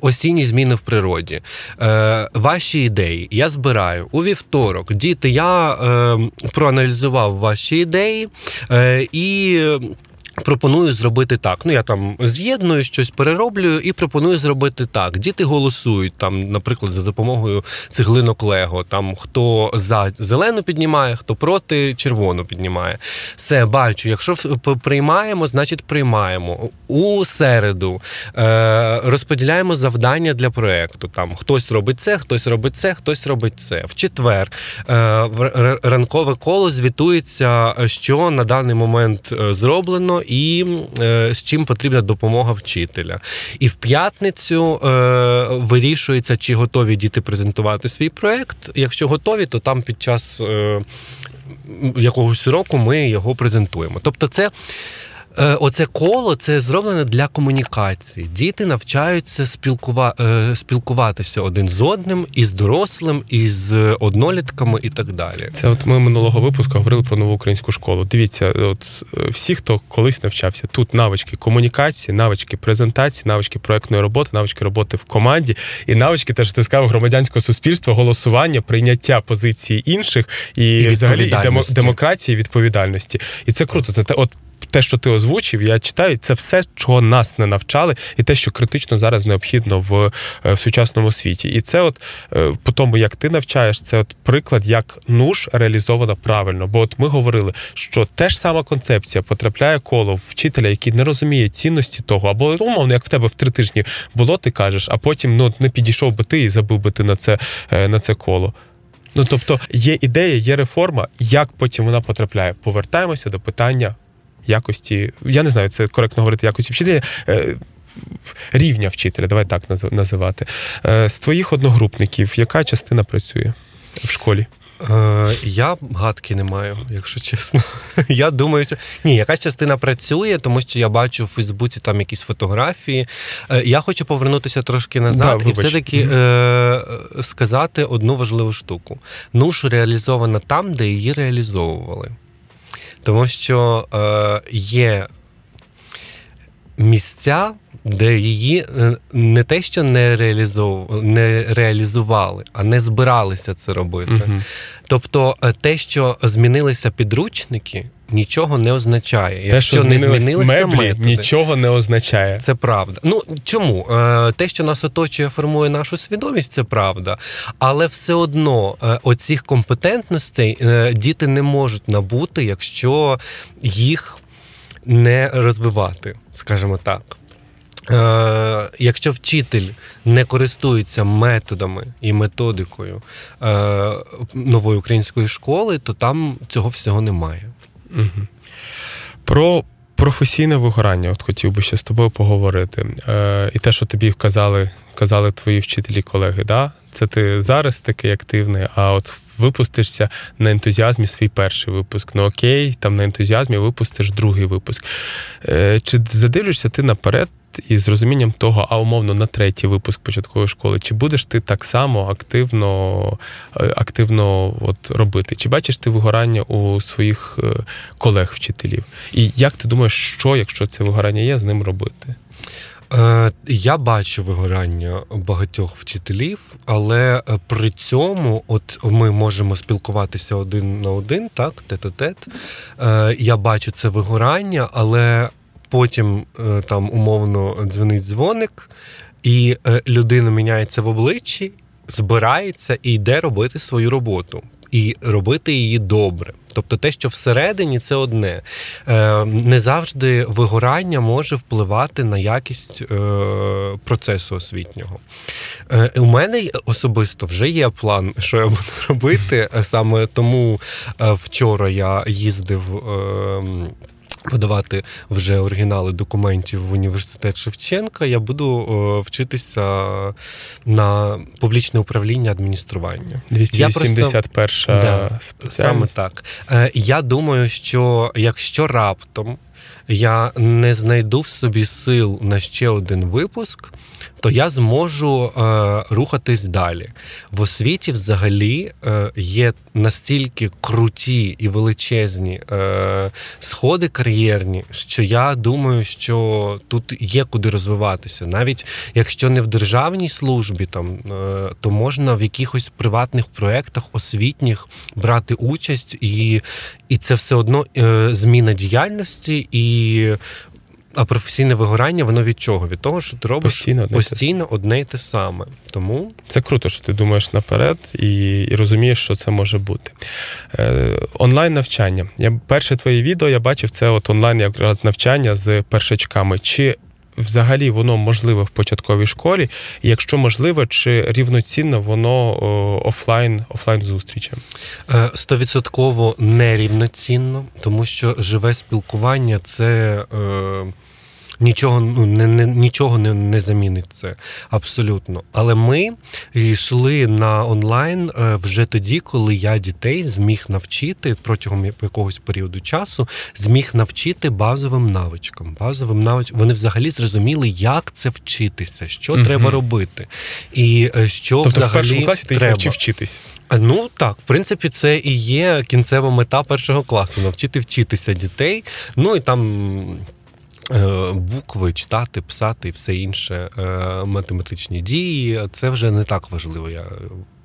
осінні зміни в природі. Е, ваші ідеї я збираю у вівторок. Діти, я е, проаналізував ваші ідеї е, і. Пропоную зробити так. Ну я там з'єдную щось, перероблюю і пропоную зробити так. Діти голосують там, наприклад, за допомогою цеглинок Лего. Там хто за зелену піднімає, хто проти червону піднімає. Все бачу. Якщо приймаємо, значить приймаємо. У середу е, розподіляємо завдання для проекту. Там хтось робить це, хтось робить це, хтось робить це. В четвер е, ранкове коло звітується, що на даний момент е, зроблено, і е, з чим потрібна допомога вчителя. І в п'ятницю е, вирішується, чи готові діти презентувати свій проект. Якщо готові, то там під час е, якогось року ми його презентуємо. Тобто, це. Е, Оце коло це зроблено для комунікації. Діти навчаються спілкува... е, спілкуватися один з одним, із дорослим, із однолітками і так далі. Це от ми минулого випуску говорили про нову українську школу. Дивіться, от е, всі, хто колись навчався, тут навички комунікації, навички презентації, навички проектної роботи, навички роботи в команді, і навички теж ти сказав громадянського суспільства, голосування, прийняття позиції інших і, І взагалі і демо, демократії, відповідальності. І це круто. Це от. Те, що ти озвучив, я читаю, це все, чого нас не навчали, і те, що критично зараз необхідно в, е, в сучасному світі. І це, от е, по тому, як ти навчаєш, це от приклад, як нуж реалізовано правильно. Бо от ми говорили, що те ж сама концепція потрапляє коло вчителя, який не розуміє цінності того, або умовно, як в тебе в три тижні було, ти кажеш, а потім ну не підійшов би ти і забив би ти на це, е, на це коло. Ну тобто є ідея, є реформа, як потім вона потрапляє. Повертаємося до питання якості. Я не знаю, це коректно говорити якості вчителя. е, Рівня вчителя, давай так наз- називати. Е, З твоїх одногрупників, яка частина працює в школі? Е, я гадки не маю, якщо чесно. *laughs* Я думаю, що ні, якась частина працює, тому що я бачу в Фейсбуці там якісь фотографії. Е, я хочу повернутися трошки назад Да, і все-таки е, сказати одну важливу штуку. Нуш реалізована там, де її реалізовували. Тому що е, є місця, де її е, не те, що не, реалізов... не реалізували, а не збиралися це робити. Мгм. Тобто, е, те, що змінилися підручники, нічого не означає. Те, що не змінилися меблі, методи. нічого не означає. Це правда. Ну чому? Е, Те, що нас оточує, формує нашу свідомість, це правда. Але все одно оцих компетентностей діти не можуть набути, якщо їх не розвивати, скажімо так. Е, якщо вчитель не користується методами і методикою е, нової української школи, то там цього всього немає. Про професійне вигорання, от хотів би ще з тобою поговорити. Е, і те, що тобі вказали, казали твої вчителі колеги, да? це ти зараз такий активний, а от випустишся на ентузіазмі свій перший випуск. Ну окей, там на ентузіазмі випустиш другий випуск. Е, чи задивлюєшся ти наперед? І з розумінням того, а умовно на третій випуск початкової школи, чи будеш ти так само активно, е, активно от робити? Чи бачиш ти вигорання у своїх е, колег-вчителів? І як ти думаєш, що, якщо це вигорання є, з ним робити? Е, Я бачу вигорання багатьох вчителів, але при цьому, от ми можемо спілкуватися один на один, так, тет-а-тет. Е, Я бачу це вигорання, але потім е, там умовно дзвонить дзвоник, і е, людина міняється в обличчі, збирається і йде робити свою роботу. І робити її добре. Тобто те, що всередині, це одне. Е, не завжди вигорання може впливати на якість процесу освітнього. У мене особисто вже є план, що я буду робити. Саме тому вчора я їздив. Е, подавати вже оригінали документів в університет Шевченка, я буду о, вчитися на публічне управління адміністрування. Я просто- 281 Да. Саме так. Е, я думаю, що якщо раптом я не знайду в собі сил на ще один випуск, то я зможу е, рухатись далі. В освіті взагалі е, є настільки круті і величезні е, сходи кар'єрні, що я думаю, що тут є куди розвиватися. Навіть якщо не в державній службі, там, е, то можна в якихось приватних проєктах освітніх брати участь, і, і це все одно е, зміна діяльності і. А професійне вигорання, воно від чого? Від того, що ти робиш Постійно постійно одне й те саме. Тому Це круто, що ти думаєш наперед і, і розумієш, що це може бути. Е, онлайн навчання. Я перше твоє відео я бачив це от онлайн якраз навчання з першачками. Чи взагалі воно можливе в початковій школі? І якщо можливо, чи рівноцінно воно офлайн, офлайн зустрічам? Е, Стовідсотково нерівноцінно, тому що живе спілкування це е, нічого, ну, не, не, нічого не, не замінить це абсолютно. Але ми йшли на онлайн е, вже тоді, коли я дітей зміг навчити протягом якогось періоду часу, зміг навчити базовим навичкам. Базовим навич... Вони взагалі зрозуміли, як це вчитися, що Мгм. треба робити, і е, що Тобто в взагалі першому класі ти треба. навчив вчитись. Ну так, в принципі, це і є кінцева мета першого класу навчити вчитися дітей. Ну і там. Е, Букви читати, писати і все інше, е, математичні дії. Це вже не так важливо, я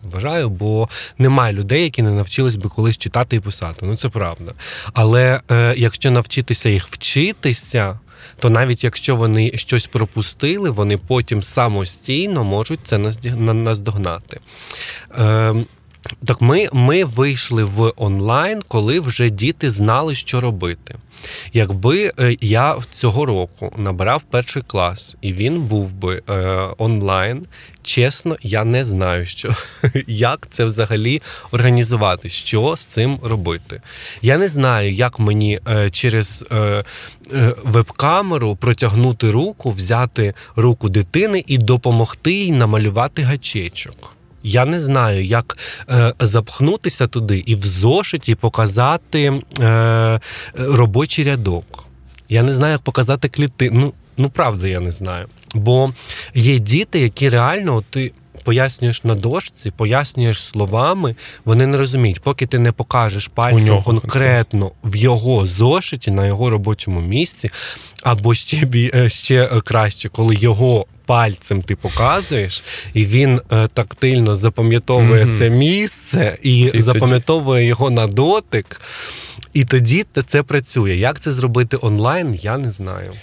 вважаю, бо немає людей, які не навчились би колись читати і писати. Ну це правда. Але е, якщо навчитися їх вчитися, то навіть якщо вони щось пропустили, вони потім самостійно можуть це наздогнати. Е, так ми, ми вийшли в онлайн, коли вже діти знали, що робити. Якби е, я цього року набирав перший клас і він був би е, онлайн, чесно, я не знаю, що, *laughs* як це взагалі організувати, що з цим робити. Я не знаю, як мені е, через е, е, веб-камеру протягнути руку, взяти руку дитини і допомогти їй намалювати гачечок. Я не знаю, як е, запхнутися туди і в зошиті показати е, робочий рядок. Я не знаю, як показати клітину. Ну, ну правда, я не знаю. Бо є діти, які реально от ти пояснюєш на дошці, пояснюєш словами, вони не розуміють, поки ти не покажеш пальцем нього конкретно в його зошиті, на його робочому місці, або ще, бі- е, ще е, краще, коли його. Пальцем ти показуєш, і він е, тактильно запам'ятовує Мгм. це місце і, і запам'ятовує його на дотик. І тоді це працює. Як це зробити онлайн, я не знаю.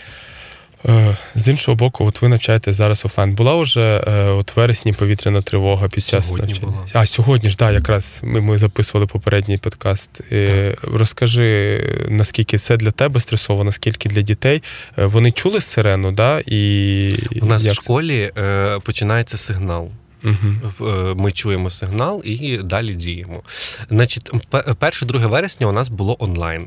Е, З іншого боку, от ви навчаєте зараз офлайн. Була вже е, от вересні повітряна тривога під час Сьогодні навчання? була. А сьогодні ж, да, якраз ми, ми записували попередній подкаст. Так. Розкажи, наскільки це для тебе стресово, наскільки для дітей. Е, Вони чули сирену, да? І У нас як в школі це? починається сигнал. Угу. Ми чуємо сигнал і далі діємо. Значить, 1-2 вересня у нас було онлайн.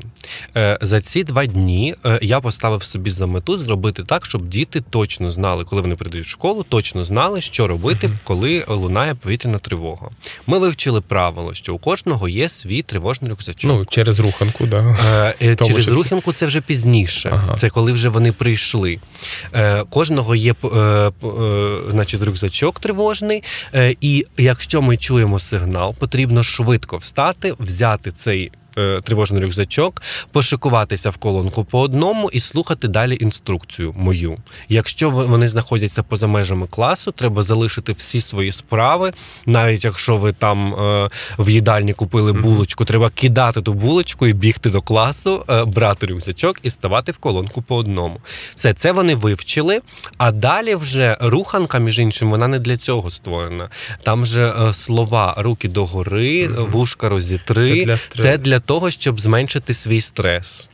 Е, За ці два дні е, я поставив собі за мету зробити так, щоб діти точно знали, коли вони прийдуть в школу, точно знали, що робити, коли лунає повітряна тривога. Ми вивчили правило, що у кожного є свій тривожний рюкзачок. Ну, через руханку, да. Е, *laughs* Через числі. руханку це вже пізніше. Ага. Це коли вже вони прийшли. Е, Кожного є е, е, значить, рюкзачок тривожний. Е, І якщо ми чуємо сигнал, потрібно швидко встати, взяти цей. Е, Тривожний рюкзачок, пошикуватися в колонку по одному і слухати далі інструкцію мою. Якщо вони знаходяться поза межами класу, треба залишити всі свої справи. Навіть якщо ви там е, в їдальні купили булочку, треба кидати ту булочку і бігти до класу, е, брати рюкзачок і ставати в колонку по одному. Все це вони вивчили. А далі вже руханка, між іншим, вона не для цього створена. Там же е, слова руки догори, вушка розітри. Це для. Це для того, щоб зменшити свій стрес.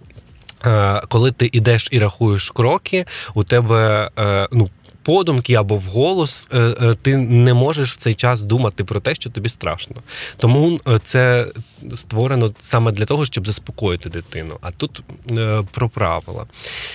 Е, Коли ти йдеш і рахуєш кроки, у тебе е, ну. Подумки або вголос е, е, ти не можеш в цей час думати про те, що тобі страшно. Тому е, це створено саме для того, щоб заспокоїти дитину. А тут про правила.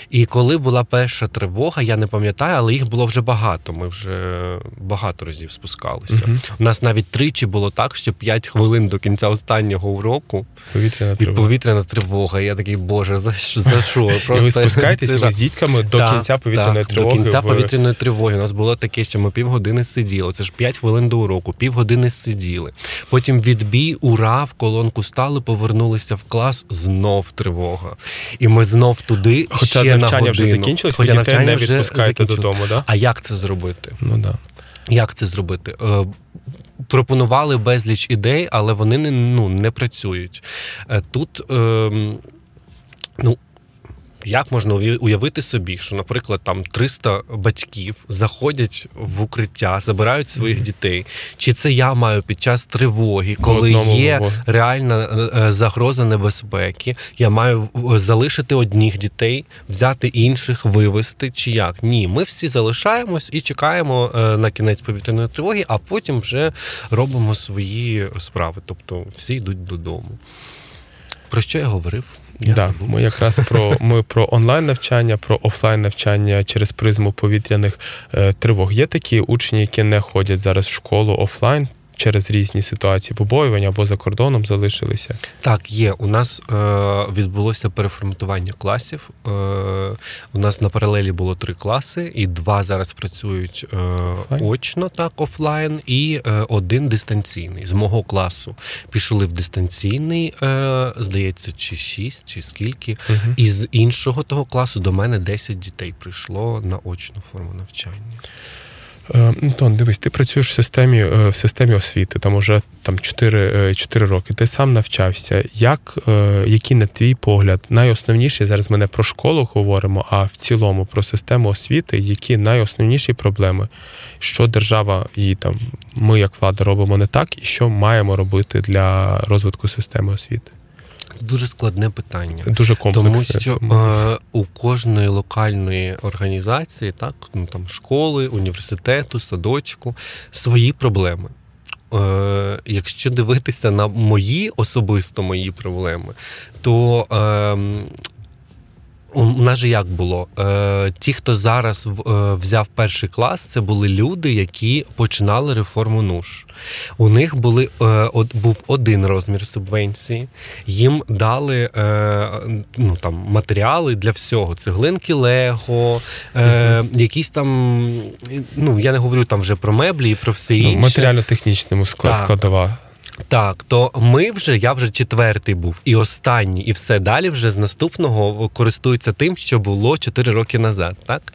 І коли була перша тривога, я не пам'ятаю, але їх було вже багато. Ми вже багато разів спускалися. У нас навіть тричі було так, що 5 хвилин до кінця останнього уроку Повітряна тривога. повітряна тривога. Я такий, боже, за що? За що? І ви *laughs* ви з дітками до кінця повітряної тривоги. До кінця повітряної тривоги. У нас було таке, що ми півгодини сиділи. Це ж 5 хвилин до уроку, півгодини сиділи. Потім відбій, ура, в колонку стали, повернулися в клас, знов тривога. І ми знов туди Хоча ще на навчання вже закінчилось, Хоча навчання не відпускаєте додому, да? А як це зробити? Ну да. Як це зробити? Е, Пропонували безліч ідей, але вони не, ну, не працюють. Е, Тут, ем, ну, як можна уявити собі, що, наприклад, там 300 батьків заходять в укриття, забирають своїх дітей. Чи це я маю під час тривоги, коли є реальна е, е, загроза небезпеки, я маю залишити одних дітей, взяти інших, вивезти, чи як? Ні, ми всі залишаємось і чекаємо е, на кінець повітряної тривоги, а потім вже робимо свої справи. Тобто всі йдуть додому. Про що я говорив? Я Да, ми якраз про ми про онлайн навчання, про офлайн навчання через призму повітряних е, тривог. Є такі учні, які не ходять зараз в школу офлайн через різні ситуації побоювання або за кордоном залишилися. Так, є. У нас е, відбулося переформатування класів. Е, у нас на паралелі було три класи, і два зараз працюють е, Офлайн? очно, так, офлайн, і е, один дистанційний. З мого класу пішли в дистанційний, е, здається, чи шість, чи скільки. І з іншого того класу до мене 10 дітей прийшло на очну форму навчання. Е, Антон, дивись, ти працюєш в системі е, в системі освіти, там уже там 4, 4 роки. Ти сам навчався. Як, е, який на твій погляд, найосновніші зараз ми не про школу говоримо, а в цілому про систему освіти, які найосновніші проблеми, що держава її там, ми як влада робимо не так, і що маємо робити для розвитку системи освіти? Це дуже складне питання. Дуже комплексне. Тому що е, у кожної локальної організації, так, ну там школи, університету, садочку, свої проблеми. Е, якщо дивитися на мої особисто мої проблеми, то е, у нас же як було? Е, ті, хто зараз в- е, взяв перший клас, це були люди, які починали реформу НУШ. У них були, е, от, був один розмір субвенції, їм дали е, ну, там, матеріали для всього: цеглинки Лего, е, якісь там, ну я не говорю там вже про меблі і про все Ну, інше. матеріально-технічному склад складова. Так, то ми вже, я вже четвертий був, і останній, і все далі вже з наступного користуються тим, що було 4 роки назад. Так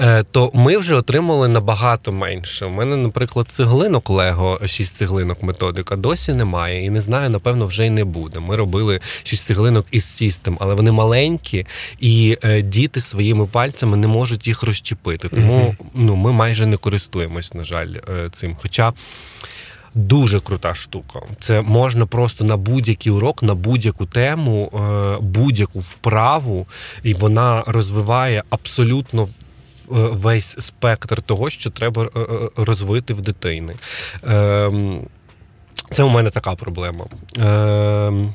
е, то ми вже отримали набагато менше. У мене, наприклад, цеглинок Лего, 6 цеглинок методика досі немає, і не знаю, напевно, вже й не буде. Ми робили 6 цеглинок із систем, але вони маленькі, і е, діти своїми пальцями не можуть їх розчепити. Тому ну, ми майже не користуємось, на жаль, е, цим. Хоча. Дуже крута штука. Це можна просто на будь-який урок, на будь-яку тему, е, будь-яку вправу, і вона розвиває абсолютно е, весь спектр того, що треба е, розвити в дитини. Ем, Це у мене така проблема. Ем,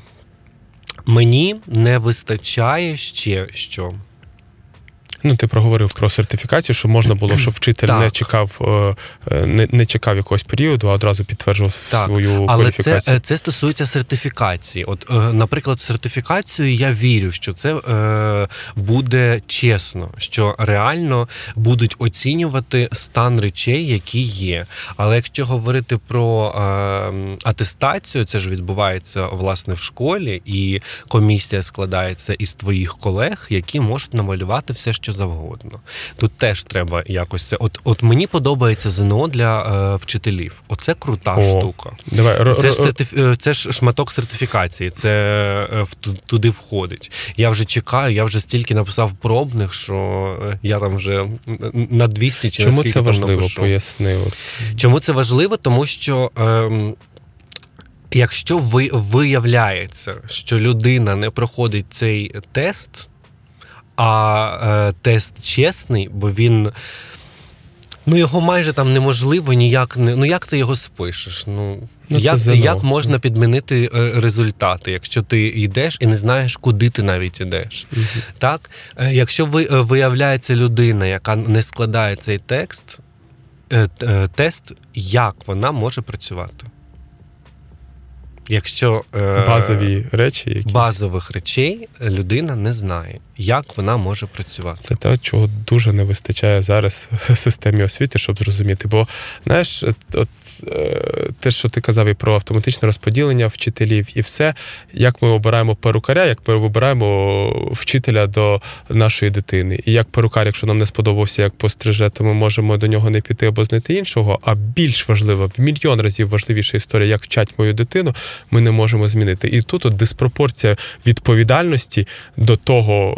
Мені не вистачає ще що. Ну, ти проговорив про сертифікацію, що можна було, щоб вчитель Так. не чекав, е, е, не, не чекав якогось періоду, а одразу підтверджував Так, свою але це, кваліфікацію. е, це стосується сертифікації. От, е, наприклад, сертифікацію я вірю, що це буде чесно, що реально будуть оцінювати стан речей, які є. Але якщо говорити про атестацію, це ж відбувається власне в школі, і комісія складається із твоїх колег, які можуть намалювати все, що завгодно. Тут теж треба якось це. От, от мені подобається ЗНО для е, вчителів. Оце крута О, штука. Давай, ро- Це ж, ро- сертиф... е, це ж шматок сертифікації, це е, туди входить. Я вже чекаю, я вже стільки написав пробних, що е, я там вже на 200 чи Чому це важливо? Поясни. Чому це важливо? Тому що. Ем, Якщо ви виявляється, що людина не проходить цей тест, а е, тест чесний, бо він Ну його майже там неможливо ніяк не. Ну як ти його спишеш? Ну, Ну, як, як можна підмінити е, результати, якщо ти йдеш і не знаєш, куди ти навіть йдеш? Так? Е, Якщо ви, е, виявляється людина, яка не складає цей текст, тест, як вона може працювати? Якщо Базові речі, які базових речей людина не знає, як вона може працювати. Це те, чого дуже не вистачає зараз системі освіти, щоб зрозуміти. Бо знаєш, от, е, те, що ти казав і про автоматичне розподілення вчителів, і все, як ми обираємо перукаря, як ми вибираємо вчителя до нашої дитини. І як перукар, якщо нам не сподобався, як постриже, то ми можемо до нього не піти або знайти іншого. А більш важлива, в мільйон разів важливіша історія, як вчать мою дитину, ми не можемо змінити. І тут от диспропорція відповідальності до того,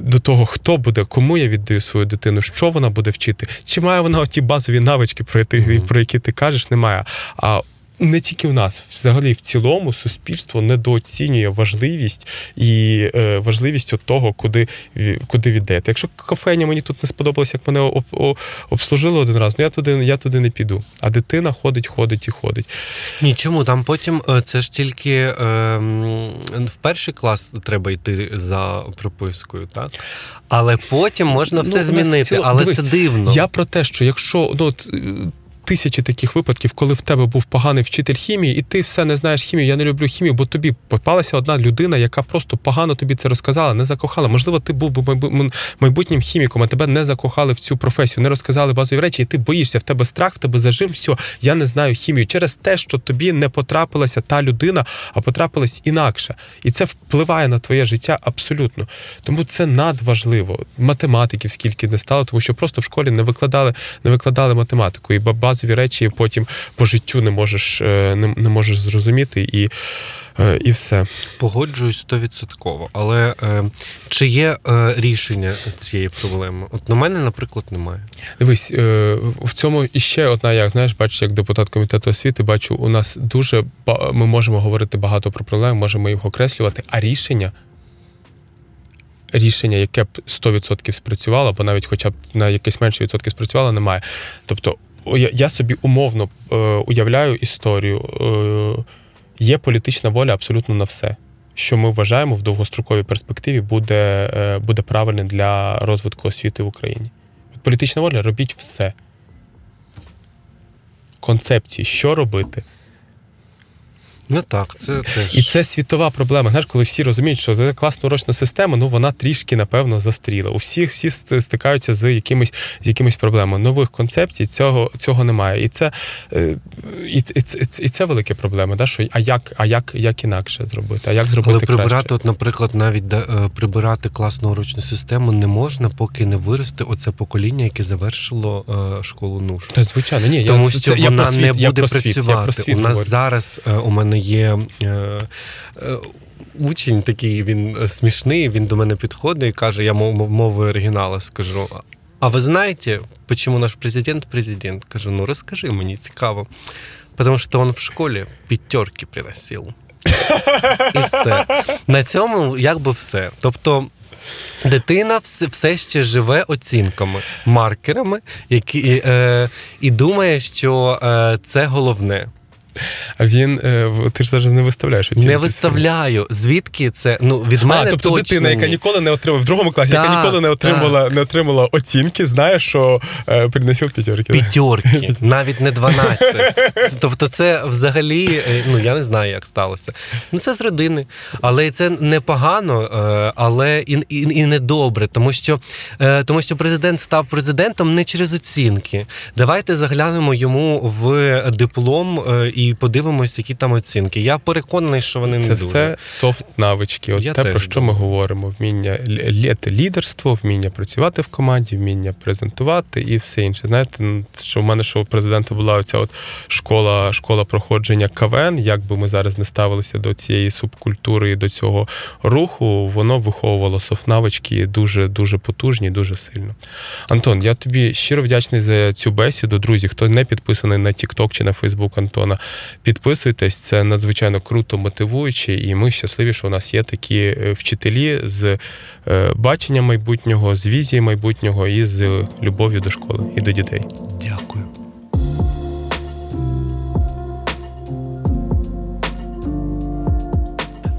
до того, хто буде, кому я віддаю свою дитину, що вона буде вчити, чи має вона ті базові навички, про які, про які ти кажеш, немає. А не тільки у нас, взагалі в цілому суспільство недооцінює важливість і е, важливість от того, куди, куди віддаєте. Якщо кафеня мені тут не сподобалось, як мене об, о- обслужили один раз, ну я туди, я туди не піду. А дитина ходить, ходить і ходить. Ні, чому там потім е, це ж тільки е, в перший клас треба йти за пропискою, так? Але потім можна все Ну, змінити, ціла- але дивись, це дивно. Я про те, що якщо ну, от, е, тисячі таких випадків, коли в тебе був поганий вчитель хімії, і ти все не знаєш хімію, я не люблю хімію, бо тобі попалася одна людина, яка просто погано тобі це розказала, не закохала. Можливо, ти був би майбутнім хіміком, а тебе не закохали в цю професію, не розказали базові речі, і ти боїшся, в тебе страх, в тебе зажим, все, я не знаю хімію через те, що тобі не потрапилася та людина, а потрапилась інакша. І це впливає на твоє життя абсолютно. Тому це надважливо. Математиків скільки не стало, тому що просто в школі не викладали, не викладали математику, і ба- базові речі потім по життю не можеш, е, не, не можеш зрозуміти і, е, і все. Погоджуюсь стовідсотково. Але е, чи є е, рішення цієї проблеми? От на мене, наприклад, немає. Дивись, е, в цьому іще одна, як знаєш, бачиш, як депутат комітету освіти, бачу, у нас дуже ми можемо говорити багато про проблеми, можемо їх окреслювати, а рішення. Рішення, яке б 100% спрацювало, або навіть хоча б на якесь менше відсотки спрацювало, немає. Тобто, я, собі умовно е, уявляю історію. Е, є політична воля абсолютно на все, що ми вважаємо в довгостроковій перспективі буде, е, буде правильним для розвитку освіти в Україні. Політична воля робіть все. Концепції, що робити. Ну так, це теж. І це світова проблема. Знаєш, коли всі розуміють, що це класна урочна система, ну вона трішки, напевно, застріла. У всіх всі стикаються з якимись, з якимись проблемами. Нових концепцій цього, цього немає. І це, е, і, і, і, і це велика проблема. Да? Що, а як, а як, як інакше зробити? А як зробити Але прибирати, краще? от, наприклад, навіть да, е, прибирати класну урочну систему не можна, поки не виросте оце покоління, яке завершило е, школу НУШ. Та, звичайно, ні, Тому я, що це, я вона про світ, не я буде я працювати. про світ у нас говорю. зараз е, у мене є е, е, учень такий, він е, смішний. Він до мене підходить і каже: я мов, мов- мовою оригінала скажу. А ви знаєте, чому наш президент президент? Кажу, ну розкажи мені, цікаво. Потому что он в школі п'ятерки приносив. І все. На цьому якби все. Тобто. Дитина все ще живе оцінками, маркерами, які, е, і думає, що е, це головне. А він, е, ти ж зараз не виставляєш оцінки Не виставляю. Звідки це? Ну, від мене А, тобто точно дитина, яка ніколи не отримала в другому класі, Так, яка ніколи не отримала, не отримала оцінки, знає, що е, приносив п'ятерки. П'ятерки, *laughs* навіть не 12. Тобто, це взагалі, е, ну я не знаю, як сталося. Ну це з родини. Але це непогано, е, але і, і, і не добре, тому що, тому що президент став президентом не через оцінки. Давайте заглянемо йому в диплом е, і подивимося, які там оцінки. Я переконаний, що вони Це не все софт навички. От Я те, про що думаю. ми говоримо: вміння лі- літи лідерство, вміння працювати в команді, вміння презентувати і все інше. Знаєте, ну, що в мене що у президента була оця от школа, школа проходження КВН. Як би ми зараз не ставилися до цієї субкультури і до цього руху, воно виховувало софт навички дуже дуже потужні, дуже сильно. Антон, я тобі щиро вдячний за цю бесіду. Друзі, хто не підписаний на TikTok чи на Facebook Антона, Підписуйтесь, це надзвичайно круто мотивуюче, і ми щасливі, що у нас є такі е, вчителі з бачення баченням майбутнього, з візією майбутнього і з любов'ю до школи і до дітей. Дякую.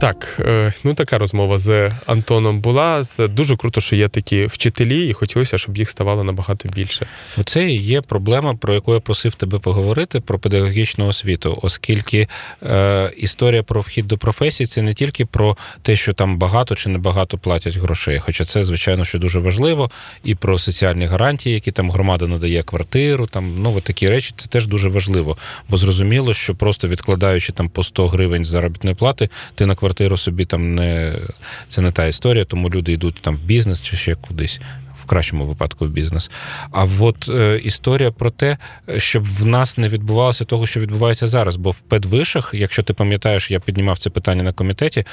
Так, е, ну така розмова з Антоном була. Це дуже круто, що є такі вчителі, і хотілося, щоб їх ставало набагато більше. Оце і є проблема, про яку я просив тебе поговорити про педагогічну освіту, оскільки е, історія про вхід до професії це не тільки про те, що там багато чи небагато платять грошей. Хоча це, звичайно, що дуже важливо, і про соціальні гарантії, які там громада надає квартиру, там ну от такі речі, це теж дуже важливо. Бо зрозуміло, що просто відкладаючи там по 100 гривень заробітної плати, ти на квартиру собі там не це не та історія, тому люди йдуть там в бізнес чи ще кудись. В кращому випадку в бізнес. А от е, історія про те, щоб в нас не відбувалося того, що відбувається зараз. Бо в педвишах, якщо ти пам'ятаєш, я піднімав це питання на комітеті.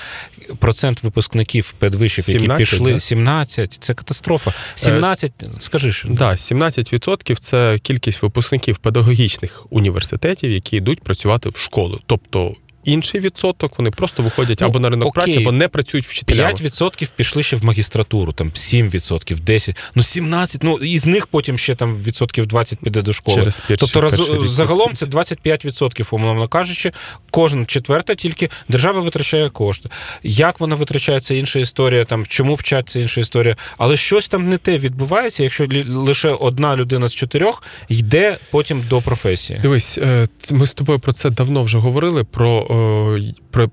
Процент випускників педвишів, які 17, пішли, да? 17, це катастрофа. 17, скажи, що Да, 17% – це кількість випускників педагогічних університетів, які йдуть працювати в школу. Тобто інший відсоток вони просто виходять Ну, або на ринок окей. праці, або не працюють вчителями. 5% пішли ще в магістратуру, там 7%, 10%, ну 17%, ну із них потім ще там відсотків 20 піде до школи. Через перший- тобто раз, рік загалом це- це 25%, умовно кажучи, кожен четверта тільки держава витрачає кошти. Як вона витрачає, це інша історія, там чому вчать, це інша історія. Але щось там не те відбувається, якщо лише одна людина з чотирьох йде потім до професії. Дивись, е, ми з тобою про це давно вже говорили. Про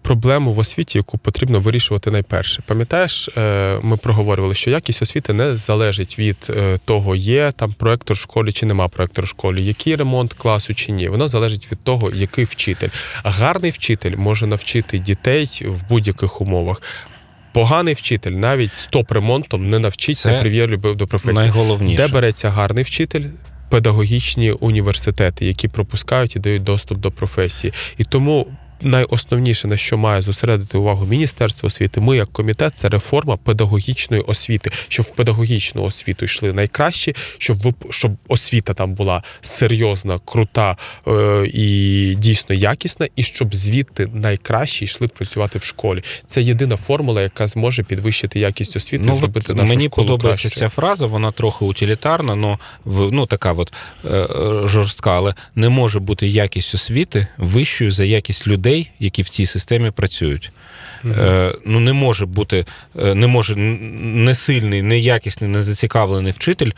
проблему в освіті, яку потрібно вирішувати найперше. Пам'ятаєш, е, ми проговорювали, що якість освіти не залежить від е, того, є там проектор в школі чи нема проектора в школі, який ремонт класу чи ні. Вона залежить від того, який вчитель. Гарний вчитель може навчити дітей в будь-яких умовах. Поганий вчитель навіть з топ-ремонтом не навчить, Це не прив'є любов до професії. Найголовніше. Де береться гарний вчитель? Педагогічні університети, які пропускають і дають доступ до професії. І тому найосновніше, на що має зосередити увагу Міністерство освіти, ми як комітет, це реформа педагогічної освіти, щоб в педагогічну освіту йшли найкращі, щоб щоб освіта там була серйозна, крута е, і дійсно якісна, і щоб звідти найкращі йшли працювати в школі. Це єдина формула, яка зможе підвищити якість освіти, і Ну, зробити нашу мені школу подобається кращою. ця фраза, вона трохи утилітарна, но в- ну така от е, жорстка, але не може бути якість освіти вищою за якість людей, які в цій системі працюють. Е, ну не може бути, е, не може несильний, неякісний, незацікавлений вчитель.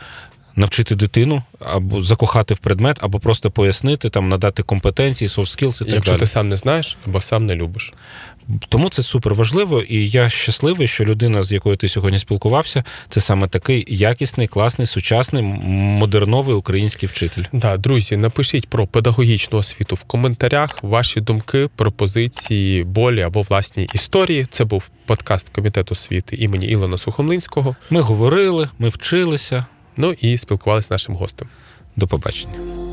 Навчити дитину або закохати в предмет, або просто пояснити, там надати компетенції, soft skills і так Якщо далі. ти сам не знаєш або сам не любиш. Тому це супер важливо, і я щасливий, що людина, з якою ти сьогодні спілкувався, це саме такий якісний, класний, сучасний, модерновий український вчитель. Да, друзі, напишіть про педагогічну освіту в коментарях. Ваші думки, пропозиції, болі або власні історії. Це був подкаст комітету освіти імені Ілона Сухомлинського. Ми говорили, ми вчилися. Ну і спілкувалися з нашим гостем. До побачення.